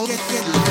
wanna get, get.